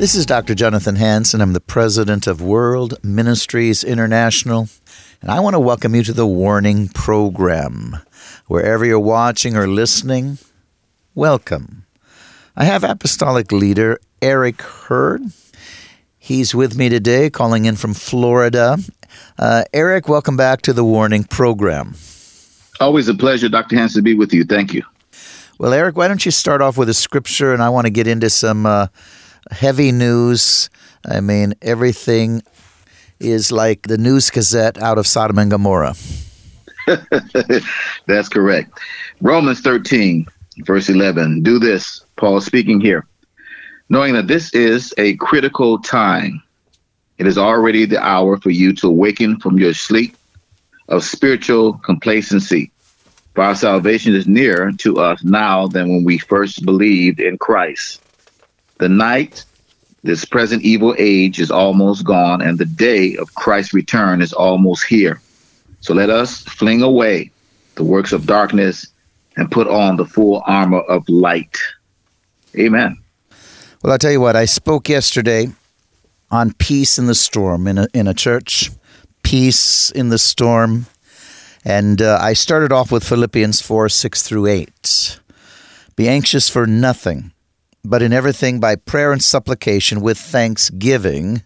This is Dr. Jonathan Hansen. I'm the president of World Ministries International, and I want to welcome you to the Warning Program. Wherever you're watching or listening, welcome. I have apostolic leader Eric Hurd. He's with me today, calling in from Florida. Uh, Eric, welcome back to the Warning Program. Always a pleasure, Dr. Hans, to be with you. Thank you. Well, Eric, why don't you start off with a scripture, and I want to get into some uh, heavy news. I mean, everything is like the News Gazette out of Sodom and Gomorrah. That's correct. Romans 13, verse 11. Do this, Paul speaking here, knowing that this is a critical time. It is already the hour for you to awaken from your sleep of spiritual complacency. For our salvation is nearer to us now than when we first believed in Christ. The night, this present evil age, is almost gone, and the day of Christ's return is almost here. So let us fling away the works of darkness and put on the full armor of light. Amen. Well, I'll tell you what, I spoke yesterday on peace in the storm in a, in a church, peace in the storm. And uh, I started off with Philippians 4 6 through 8. Be anxious for nothing, but in everything by prayer and supplication with thanksgiving.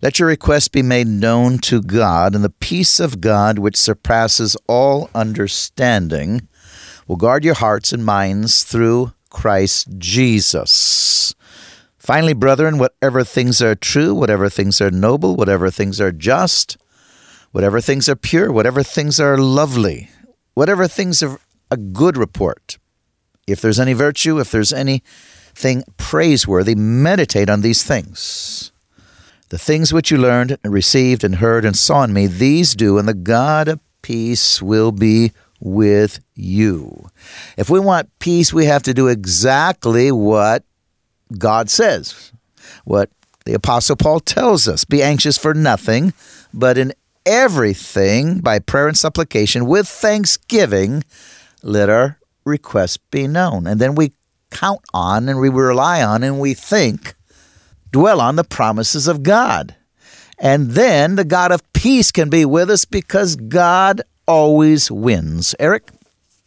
Let your requests be made known to God, and the peace of God, which surpasses all understanding, will guard your hearts and minds through Christ Jesus. Finally, brethren, whatever things are true, whatever things are noble, whatever things are just, whatever things are pure, whatever things are lovely, whatever things are a good report, if there's any virtue, if there's anything praiseworthy, meditate on these things. The things which you learned and received and heard and saw in me, these do, and the God of peace will be with you. If we want peace, we have to do exactly what God says, what the Apostle Paul tells us be anxious for nothing, but in everything, by prayer and supplication, with thanksgiving, let our requests be known. And then we count on and we rely on and we think, dwell on the promises of God. And then the God of peace can be with us because God always wins. Eric?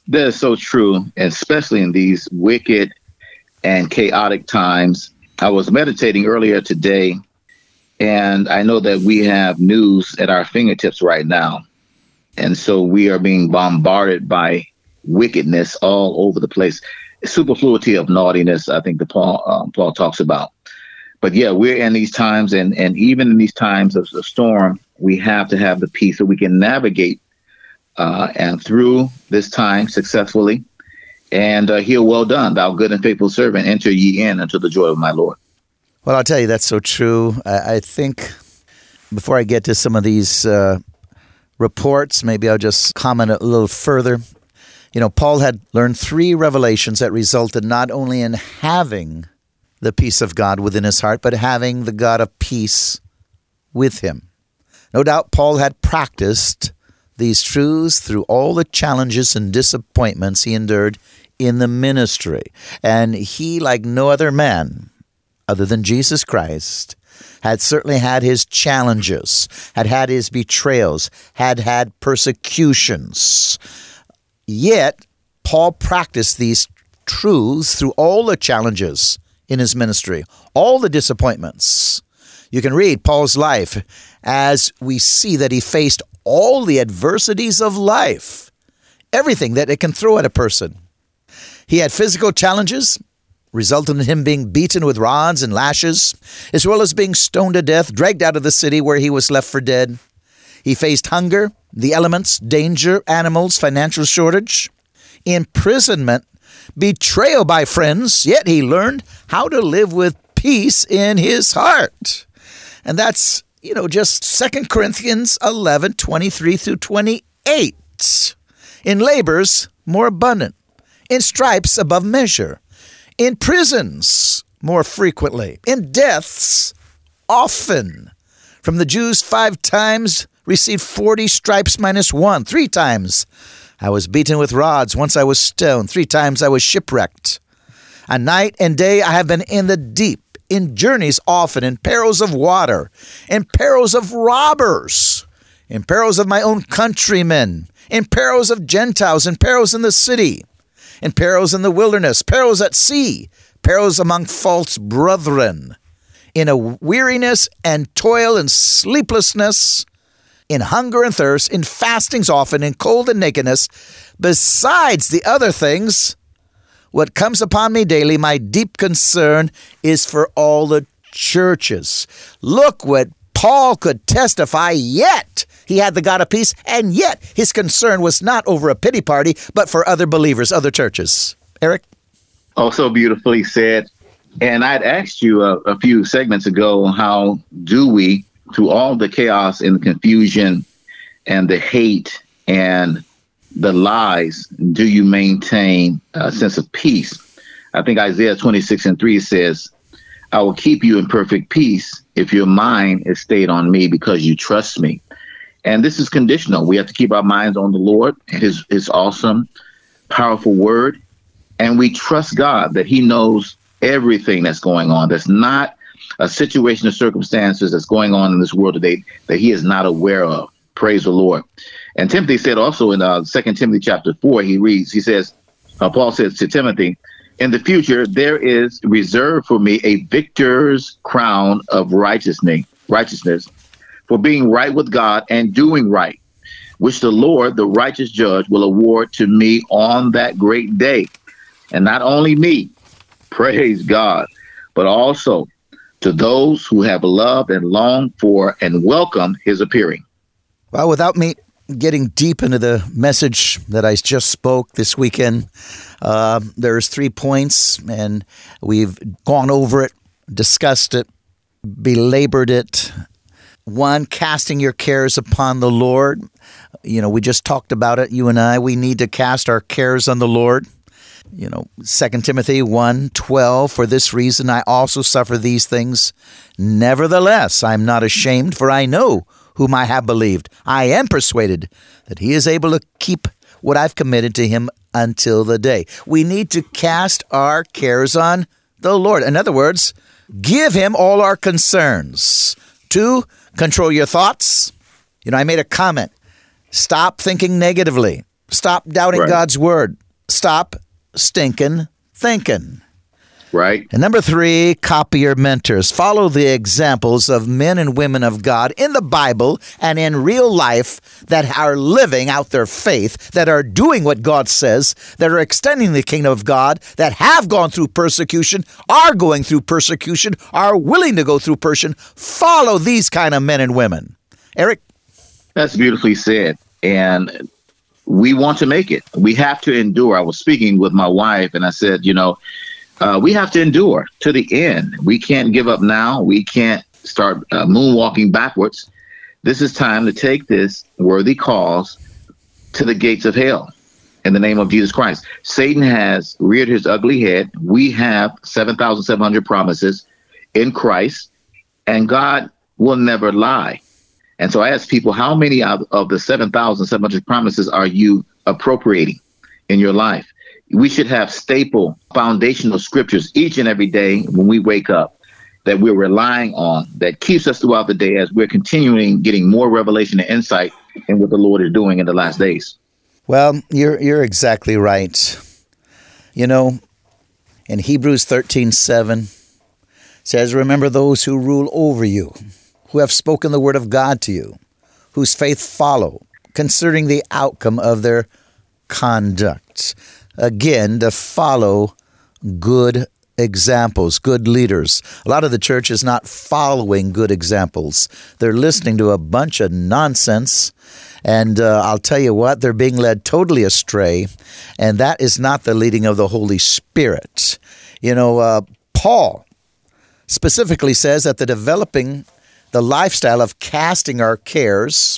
That is so true, especially in these wicked and chaotic times. I was meditating earlier today, and I know that we have news at our fingertips right now. And so we are being bombarded by wickedness all over the place. Superfluity of naughtiness, I think the Paul um, Paul talks about. But yeah, we're in these times, and and even in these times of the storm, we have to have the peace so we can navigate uh, and through this time successfully. And uh, hear, well done, thou good and faithful servant. Enter ye in unto the joy of my Lord. Well, I'll tell you, that's so true. I, I think before I get to some of these uh, reports, maybe I'll just comment a little further. You know, Paul had learned three revelations that resulted not only in having the peace of God within his heart, but having the God of peace with him. No doubt Paul had practiced these truths through all the challenges and disappointments he endured in the ministry. And he, like no other man other than Jesus Christ, had certainly had his challenges, had had his betrayals, had had persecutions. Yet, Paul practiced these truths through all the challenges in his ministry, all the disappointments. You can read Paul's life as we see that he faced all the adversities of life, everything that it can throw at a person. He had physical challenges, resulting in him being beaten with rods and lashes, as well as being stoned to death, dragged out of the city where he was left for dead. He faced hunger, the elements, danger, animals, financial shortage, imprisonment, betrayal by friends, yet he learned how to live with peace in his heart. And that's, you know, just Second Corinthians 11 23 through 28. In labors, more abundant. In stripes, above measure. In prisons, more frequently. In deaths, often. From the Jews, five times received 40 stripes minus one, three times. I was beaten with rods. Once I was stoned. Three times I was shipwrecked. A night and day I have been in the deep, in journeys often, in perils of water, in perils of robbers, in perils of my own countrymen, in perils of Gentiles, in perils in the city, in perils in the wilderness, perils at sea, perils among false brethren, in a weariness and toil and sleeplessness, in hunger and thirst, in fastings often, in cold and nakedness, besides the other things, what comes upon me daily, my deep concern is for all the churches. Look what Paul could testify, yet he had the God of peace, and yet his concern was not over a pity party, but for other believers, other churches. Eric? Oh, so beautifully said. And I'd asked you a, a few segments ago how do we through all the chaos and the confusion and the hate and the lies, do you maintain a sense of peace? I think Isaiah 26 and 3 says, I will keep you in perfect peace if your mind is stayed on me because you trust me. And this is conditional. We have to keep our minds on the Lord, his his awesome, powerful word, and we trust God that he knows everything that's going on. That's not a situation or circumstances that's going on in this world today that he is not aware of. Praise the Lord. And Timothy said also in uh, 2 Timothy chapter 4, he reads, he says, uh, Paul says to Timothy, in the future there is reserved for me a victor's crown of righteousness, righteousness for being right with God and doing right, which the Lord, the righteous judge, will award to me on that great day. And not only me, praise God, but also to those who have loved and longed for and welcome his appearing. Well, without me getting deep into the message that I just spoke this weekend, uh, there's three points, and we've gone over it, discussed it, belabored it. One, casting your cares upon the Lord. You know, we just talked about it, you and I. We need to cast our cares on the Lord you know 2 timothy 1 12 for this reason i also suffer these things. Nevertheless i am not ashamed for i know whom i have believed. I am persuaded that he is able to keep what i've committed to him until the day. We need to cast our cares on the lord. In other words give him all our concerns. Two control your thoughts. You know i made a comment. Stop thinking negatively. Stop doubting right. god's word. Stop stinking thinking. Right. And number three, copy your mentors. Follow the examples of men and women of God in the Bible and in real life that are living out their faith, that are doing what God says, that are extending the kingdom of God, that have gone through persecution, are going through persecution, are willing to go through persecution. Follow these kind of men and women. Eric? That's beautifully said. And we want to make it. We have to endure. I was speaking with my wife and I said, you know, uh, we have to endure to the end. We can't give up now. We can't start uh, moonwalking backwards. This is time to take this worthy cause to the gates of hell in the name of Jesus Christ. Satan has reared his ugly head. We have 7,700 promises in Christ, and God will never lie. And so I ask people, how many of, of the 7,700 promises are you appropriating in your life? We should have staple foundational scriptures each and every day when we wake up that we're relying on that keeps us throughout the day as we're continuing getting more revelation and insight in what the Lord is doing in the last days. Well, you're you're exactly right. You know, in Hebrews 13:7 says, "Remember those who rule over you, who have spoken the word of God to you, whose faith follow, concerning the outcome of their conduct." Again, to follow good examples, good leaders. A lot of the church is not following good examples. They're listening to a bunch of nonsense. And uh, I'll tell you what, they're being led totally astray. And that is not the leading of the Holy Spirit. You know, uh, Paul specifically says that the developing the lifestyle of casting our cares,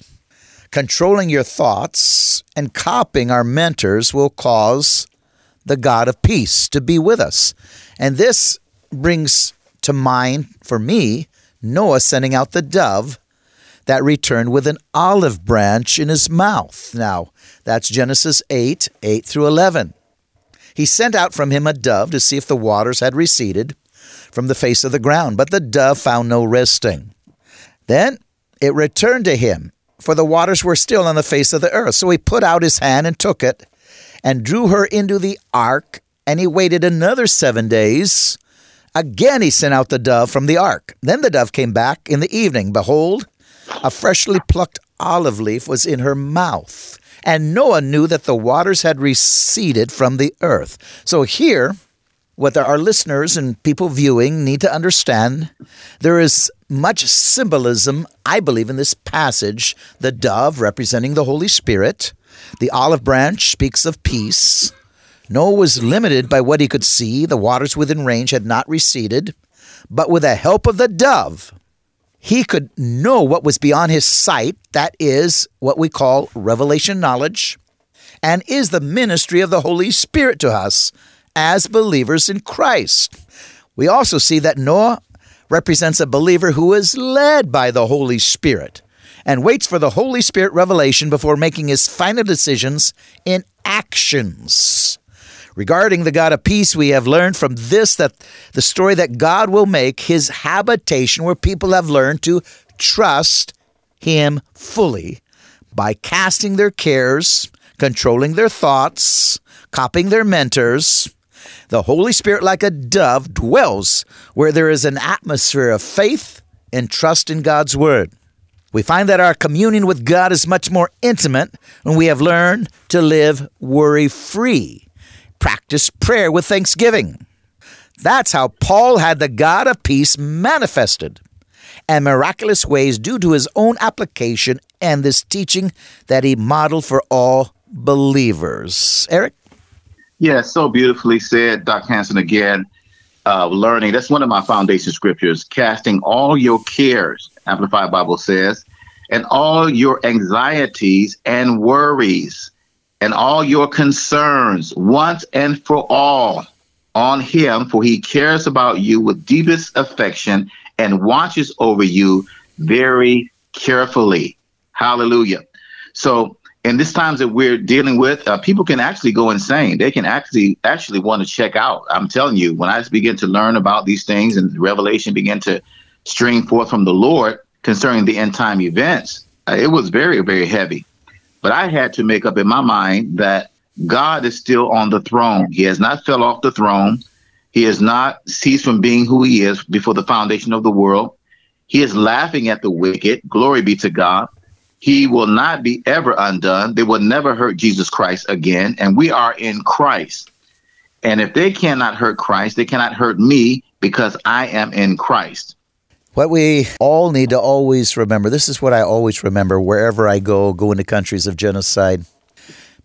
controlling your thoughts, and copying our mentors will cause the God of peace to be with us. And this brings to mind for me Noah sending out the dove that returned with an olive branch in his mouth. Now, that's Genesis 8 8 through 11. He sent out from him a dove to see if the waters had receded from the face of the ground, but the dove found no resting. Then it returned to him, for the waters were still on the face of the earth. So he put out his hand and took it, and drew her into the ark and he waited another seven days. Again he sent out the dove from the ark. Then the dove came back in the evening. Behold, a freshly plucked olive leaf was in her mouth. And Noah knew that the waters had receded from the earth. So here, what our listeners and people viewing need to understand, there is much symbolism, I believe, in this passage. The dove representing the Holy Spirit, the olive branch speaks of peace, Noah was limited by what he could see. The waters within range had not receded. But with the help of the dove, he could know what was beyond his sight. That is what we call revelation knowledge, and is the ministry of the Holy Spirit to us as believers in Christ. We also see that Noah represents a believer who is led by the Holy Spirit and waits for the Holy Spirit revelation before making his final decisions in actions. Regarding the God of peace, we have learned from this that the story that God will make his habitation where people have learned to trust him fully by casting their cares, controlling their thoughts, copying their mentors. The Holy Spirit, like a dove, dwells where there is an atmosphere of faith and trust in God's Word. We find that our communion with God is much more intimate when we have learned to live worry free practice prayer with thanksgiving. That's how Paul had the God of peace manifested and miraculous ways due to his own application and this teaching that he modeled for all believers. Eric? Yes, so beautifully said, Doc Hansen again. Uh, learning, that's one of my foundation scriptures, casting all your cares, Amplified Bible says, and all your anxieties and worries and all your concerns once and for all on him, for he cares about you with deepest affection and watches over you very carefully. Hallelujah. So, in these times that we're dealing with, uh, people can actually go insane. They can actually actually want to check out. I'm telling you, when I begin to learn about these things and revelation began to stream forth from the Lord concerning the end time events, uh, it was very, very heavy. But I had to make up in my mind that God is still on the throne. He has not fell off the throne. He has not ceased from being who he is before the foundation of the world. He is laughing at the wicked. Glory be to God. He will not be ever undone. They will never hurt Jesus Christ again. And we are in Christ. And if they cannot hurt Christ, they cannot hurt me because I am in Christ. What we all need to always remember this is what I always remember wherever I go, go into countries of genocide.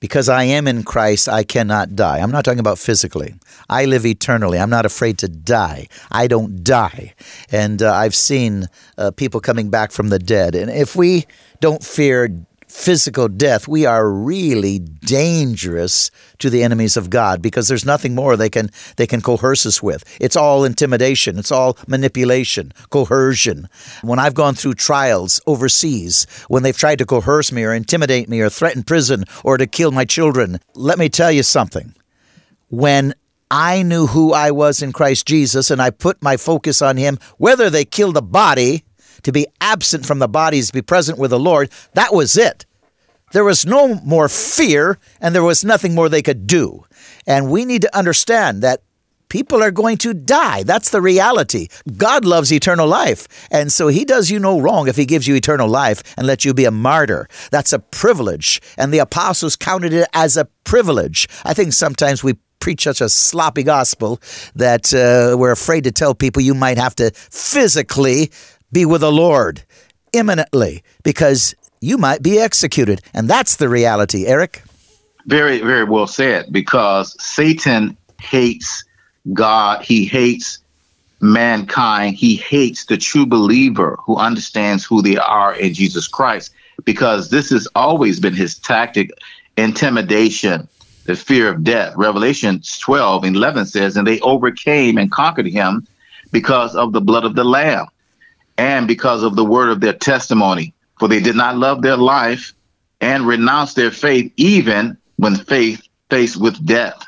Because I am in Christ, I cannot die. I'm not talking about physically. I live eternally. I'm not afraid to die. I don't die. And uh, I've seen uh, people coming back from the dead. And if we don't fear physical death, we are really dangerous to the enemies of God because there's nothing more they can they can coerce us with. It's all intimidation, it's all manipulation, coercion. When I've gone through trials overseas, when they've tried to coerce me or intimidate me or threaten prison or to kill my children, let me tell you something. When I knew who I was in Christ Jesus and I put my focus on him, whether they kill the body to be absent from the bodies, be present with the Lord, that was it. There was no more fear and there was nothing more they could do. And we need to understand that people are going to die. That's the reality. God loves eternal life. And so he does you no wrong if he gives you eternal life and lets you be a martyr. That's a privilege. And the apostles counted it as a privilege. I think sometimes we preach such a sloppy gospel that uh, we're afraid to tell people you might have to physically be with the Lord imminently because you might be executed. And that's the reality, Eric. Very, very well said because Satan hates God, he hates mankind, he hates the true believer who understands who they are in Jesus Christ because this has always been his tactic intimidation, the fear of death. Revelation 12 11 says, And they overcame and conquered him because of the blood of the Lamb and because of the word of their testimony. For they did not love their life and renounce their faith, even when faith faced with death.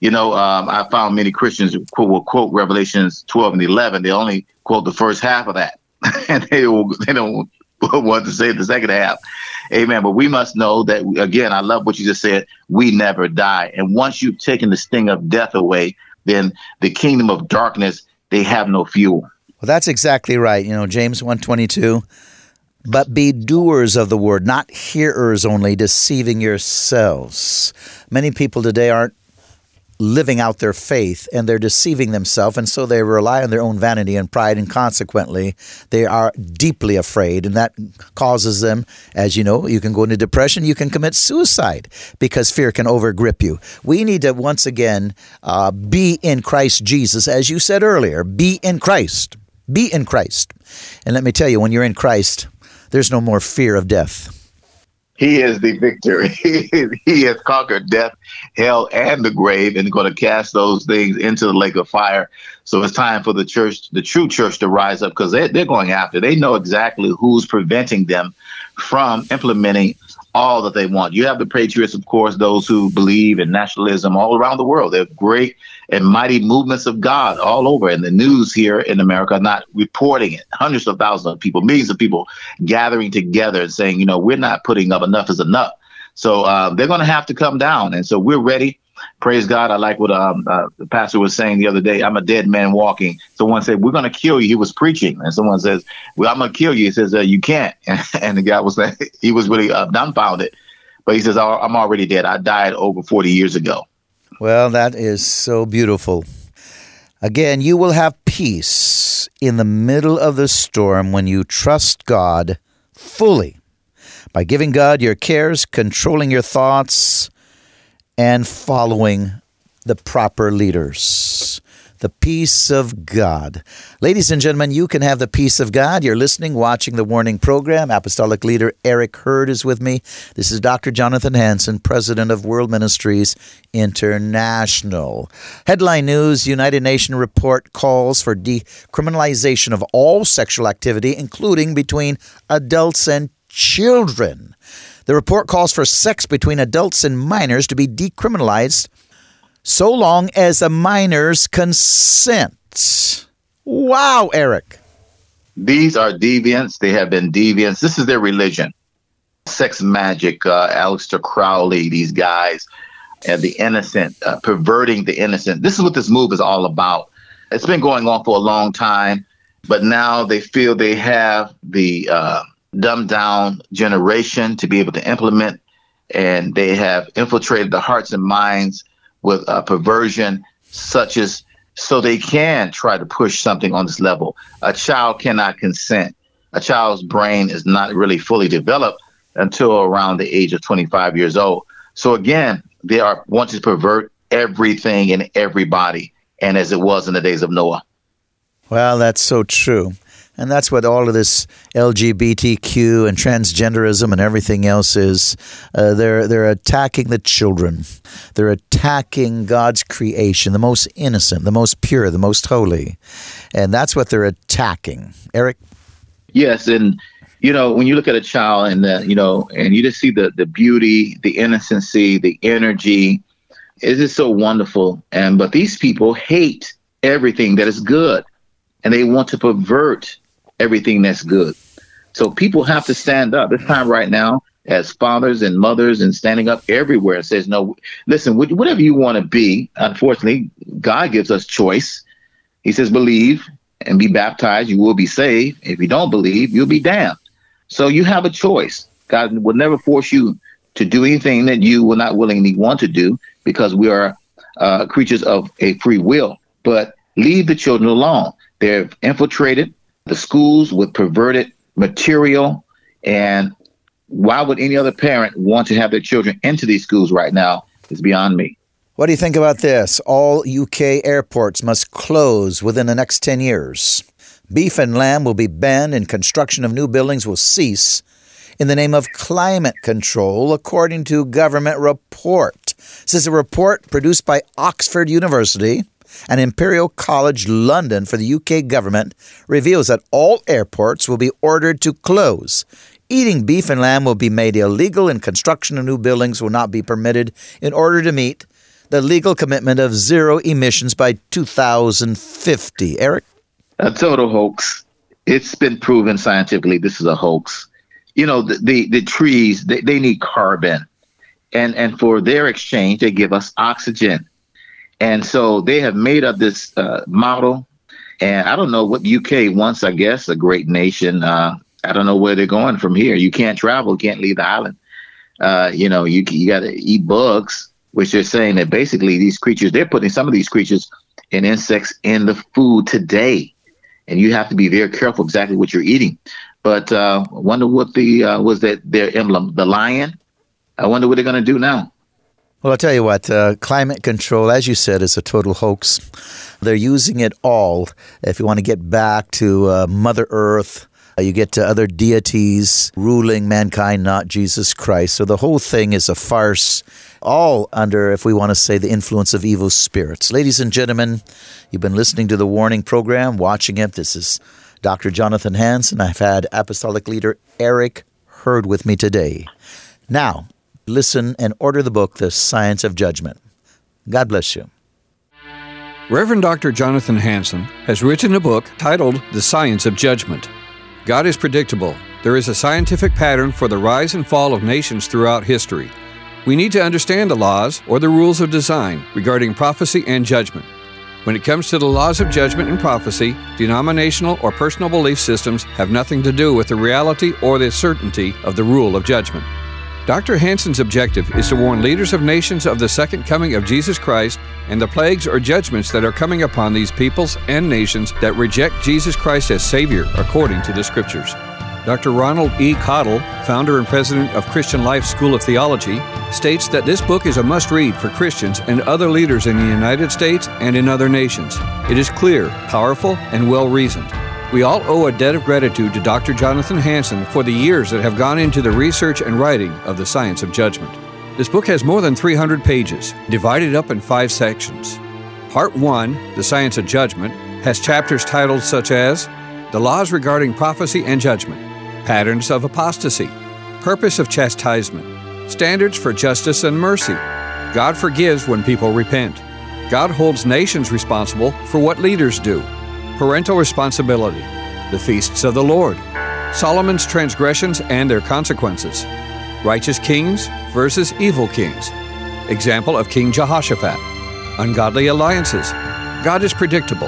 You know, um, I found many Christians quote, will quote Revelations 12 and 11. They only quote the first half of that, and they will, they don't want to say the second half. Amen. But we must know that again. I love what you just said. We never die, and once you've taken the sting of death away, then the kingdom of darkness they have no fuel. Well, that's exactly right. You know, James 122 but be doers of the word, not hearers only, deceiving yourselves. Many people today aren't living out their faith and they're deceiving themselves and so they rely on their own vanity and pride and consequently they are deeply afraid and that causes them as you know you can go into depression you can commit suicide because fear can overgrip you we need to once again uh, be in christ jesus as you said earlier be in christ be in christ and let me tell you when you're in christ there's no more fear of death he is the victor. he has conquered death, hell, and the grave, and going to cast those things into the lake of fire. So it's time for the church, the true church, to rise up because they're, they're going after. They know exactly who's preventing them from implementing all that they want. You have the patriots, of course, those who believe in nationalism all around the world. They're great and mighty movements of God all over. And the news here in America not reporting it. Hundreds of thousands of people, millions of people gathering together and saying, you know, we're not putting up enough is enough. So uh, they're going to have to come down. And so we're ready. Praise God. I like what um, uh, the pastor was saying the other day. I'm a dead man walking. Someone said, We're going to kill you. He was preaching. And someone says, Well, I'm going to kill you. He says, uh, You can't. And, the guy was like, He was really uh, dumbfounded. But he says, I'm already dead. I died over 40 years ago. Well, that is so beautiful. Again, you will have peace in the middle of the storm when you trust God fully by giving God your cares, controlling your thoughts, and following the proper leaders. The peace of God. Ladies and gentlemen, you can have the peace of God. You're listening, watching the warning program. Apostolic leader Eric Hurd is with me. This is Dr. Jonathan Hansen, president of World Ministries International. Headline news United Nations report calls for decriminalization of all sexual activity, including between adults and children. The report calls for sex between adults and minors to be decriminalized so long as the minors consent. Wow, Eric. These are deviants. They have been deviants. This is their religion. Sex magic, uh, Aleister Crowley, these guys, and the innocent, uh, perverting the innocent. This is what this move is all about. It's been going on for a long time, but now they feel they have the uh, dumbed down generation to be able to implement, and they have infiltrated the hearts and minds with uh, perversion, such as so they can try to push something on this level. A child cannot consent. A child's brain is not really fully developed until around the age of 25 years old. So again, they are want to pervert everything and everybody, and as it was in the days of Noah. Well, that's so true. And that's what all of this LGBTQ and transgenderism and everything else is. Uh, they're they're attacking the children. They're attacking God's creation, the most innocent, the most pure, the most holy, and that's what they're attacking. Eric. Yes, and you know when you look at a child and the, you know and you just see the the beauty, the innocency, the energy. It is so wonderful, and but these people hate everything that is good, and they want to pervert everything that's good. So people have to stand up. This time right now, as fathers and mothers and standing up everywhere says, no, listen, whatever you want to be, unfortunately, God gives us choice. He says, believe and be baptized, you will be saved. If you don't believe, you'll be damned. So you have a choice. God will never force you to do anything that you will not willingly want to do because we are uh, creatures of a free will. But leave the children alone. They're infiltrated the schools with perverted material. And why would any other parent want to have their children into these schools right now is beyond me. What do you think about this? All UK airports must close within the next 10 years. Beef and lamb will be banned, and construction of new buildings will cease in the name of climate control, according to government report. This is a report produced by Oxford University and Imperial College London for the UK government reveals that all airports will be ordered to close. Eating beef and lamb will be made illegal, and construction of new buildings will not be permitted in order to meet the legal commitment of zero emissions by 2050. Eric? A total hoax. It's been proven scientifically this is a hoax. You know, the, the, the trees, they, they need carbon. And, and for their exchange, they give us oxygen. And so they have made up this uh, model. And I don't know what UK wants, I guess, a great nation. Uh, I don't know where they're going from here. You can't travel, can't leave the island. Uh, you know, you, you got to eat bugs, which they're saying that basically these creatures, they're putting some of these creatures and insects in the food today. And you have to be very careful exactly what you're eating. But uh, wonder what the uh, was that their emblem, the lion. I wonder what they're going to do now. Well, I'll tell you what, uh, climate control, as you said, is a total hoax. They're using it all. If you want to get back to uh, Mother Earth, uh, you get to other deities ruling mankind, not Jesus Christ. So the whole thing is a farce, all under, if we want to say, the influence of evil spirits. Ladies and gentlemen, you've been listening to the Warning program, watching it. This is Dr. Jonathan Hansen. I've had Apostolic Leader Eric Hurd with me today. Now, listen and order the book, The Science of Judgment. God bless you. Reverend Dr. Jonathan Hansen has written a book titled The Science of Judgment. God is predictable. There is a scientific pattern for the rise and fall of nations throughout history. We need to understand the laws or the rules of design regarding prophecy and judgment. When it comes to the laws of judgment and prophecy, denominational or personal belief systems have nothing to do with the reality or the certainty of the rule of judgment. Dr. Hansen's objective is to warn leaders of nations of the second coming of Jesus Christ and the plagues or judgments that are coming upon these peoples and nations that reject Jesus Christ as Savior according to the Scriptures. Dr. Ronald E. Cottle, founder and president of Christian Life School of Theology, states that this book is a must read for Christians and other leaders in the United States and in other nations. It is clear, powerful, and well reasoned. We all owe a debt of gratitude to Dr. Jonathan Hansen for the years that have gone into the research and writing of the science of judgment. This book has more than 300 pages, divided up in five sections. Part 1, The Science of Judgment, has chapters titled such as The Laws Regarding Prophecy and Judgment, Patterns of Apostasy, Purpose of Chastisement, Standards for Justice and Mercy, God Forgives When People Repent, God Holds Nations Responsible for What Leaders Do, parental responsibility, the feasts of the Lord, Solomon's transgressions and their consequences, righteous kings versus evil kings, example of King Jehoshaphat, ungodly alliances, God is predictable,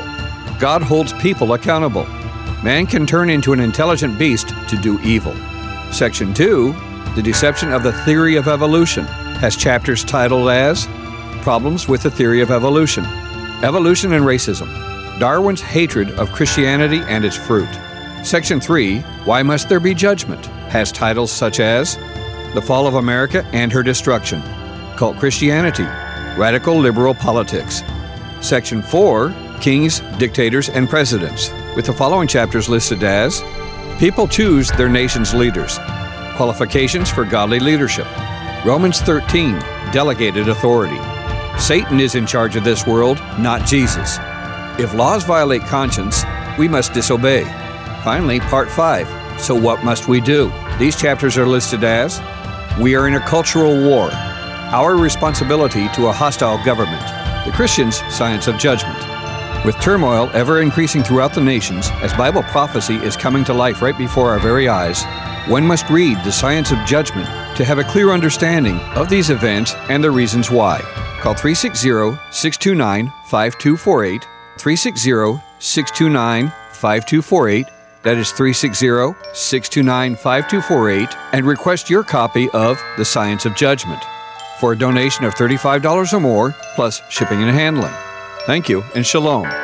God holds people accountable, man can turn into an intelligent beast to do evil. Section 2, The Deception of the Theory of Evolution, has chapters titled as Problems with the Theory of Evolution, Evolution and Racism, Darwin's hatred of Christianity and its fruit. Section 3, Why Must There Be Judgment? has titles such as The Fall of America and Her Destruction, Cult Christianity, Radical Liberal Politics. Section 4, Kings, Dictators, and Presidents, with the following chapters listed as People Choose Their Nation's Leaders, Qualifications for Godly Leadership, Romans 13, Delegated Authority. Satan is in charge of this world, not Jesus. If laws violate conscience, we must disobey. Finally, Part 5 So what must we do? These chapters are listed as We are in a cultural war, our responsibility to a hostile government, the Christian's science of judgment. With turmoil ever increasing throughout the nations, as Bible prophecy is coming to life right before our very eyes, one must read The Science of Judgment to have a clear understanding of these events and the reasons why. Call 360 629 5248. 360 629 5248. That is 360 629 5248 and request your copy of The Science of Judgment for a donation of $35 or more, plus shipping and handling. Thank you and shalom.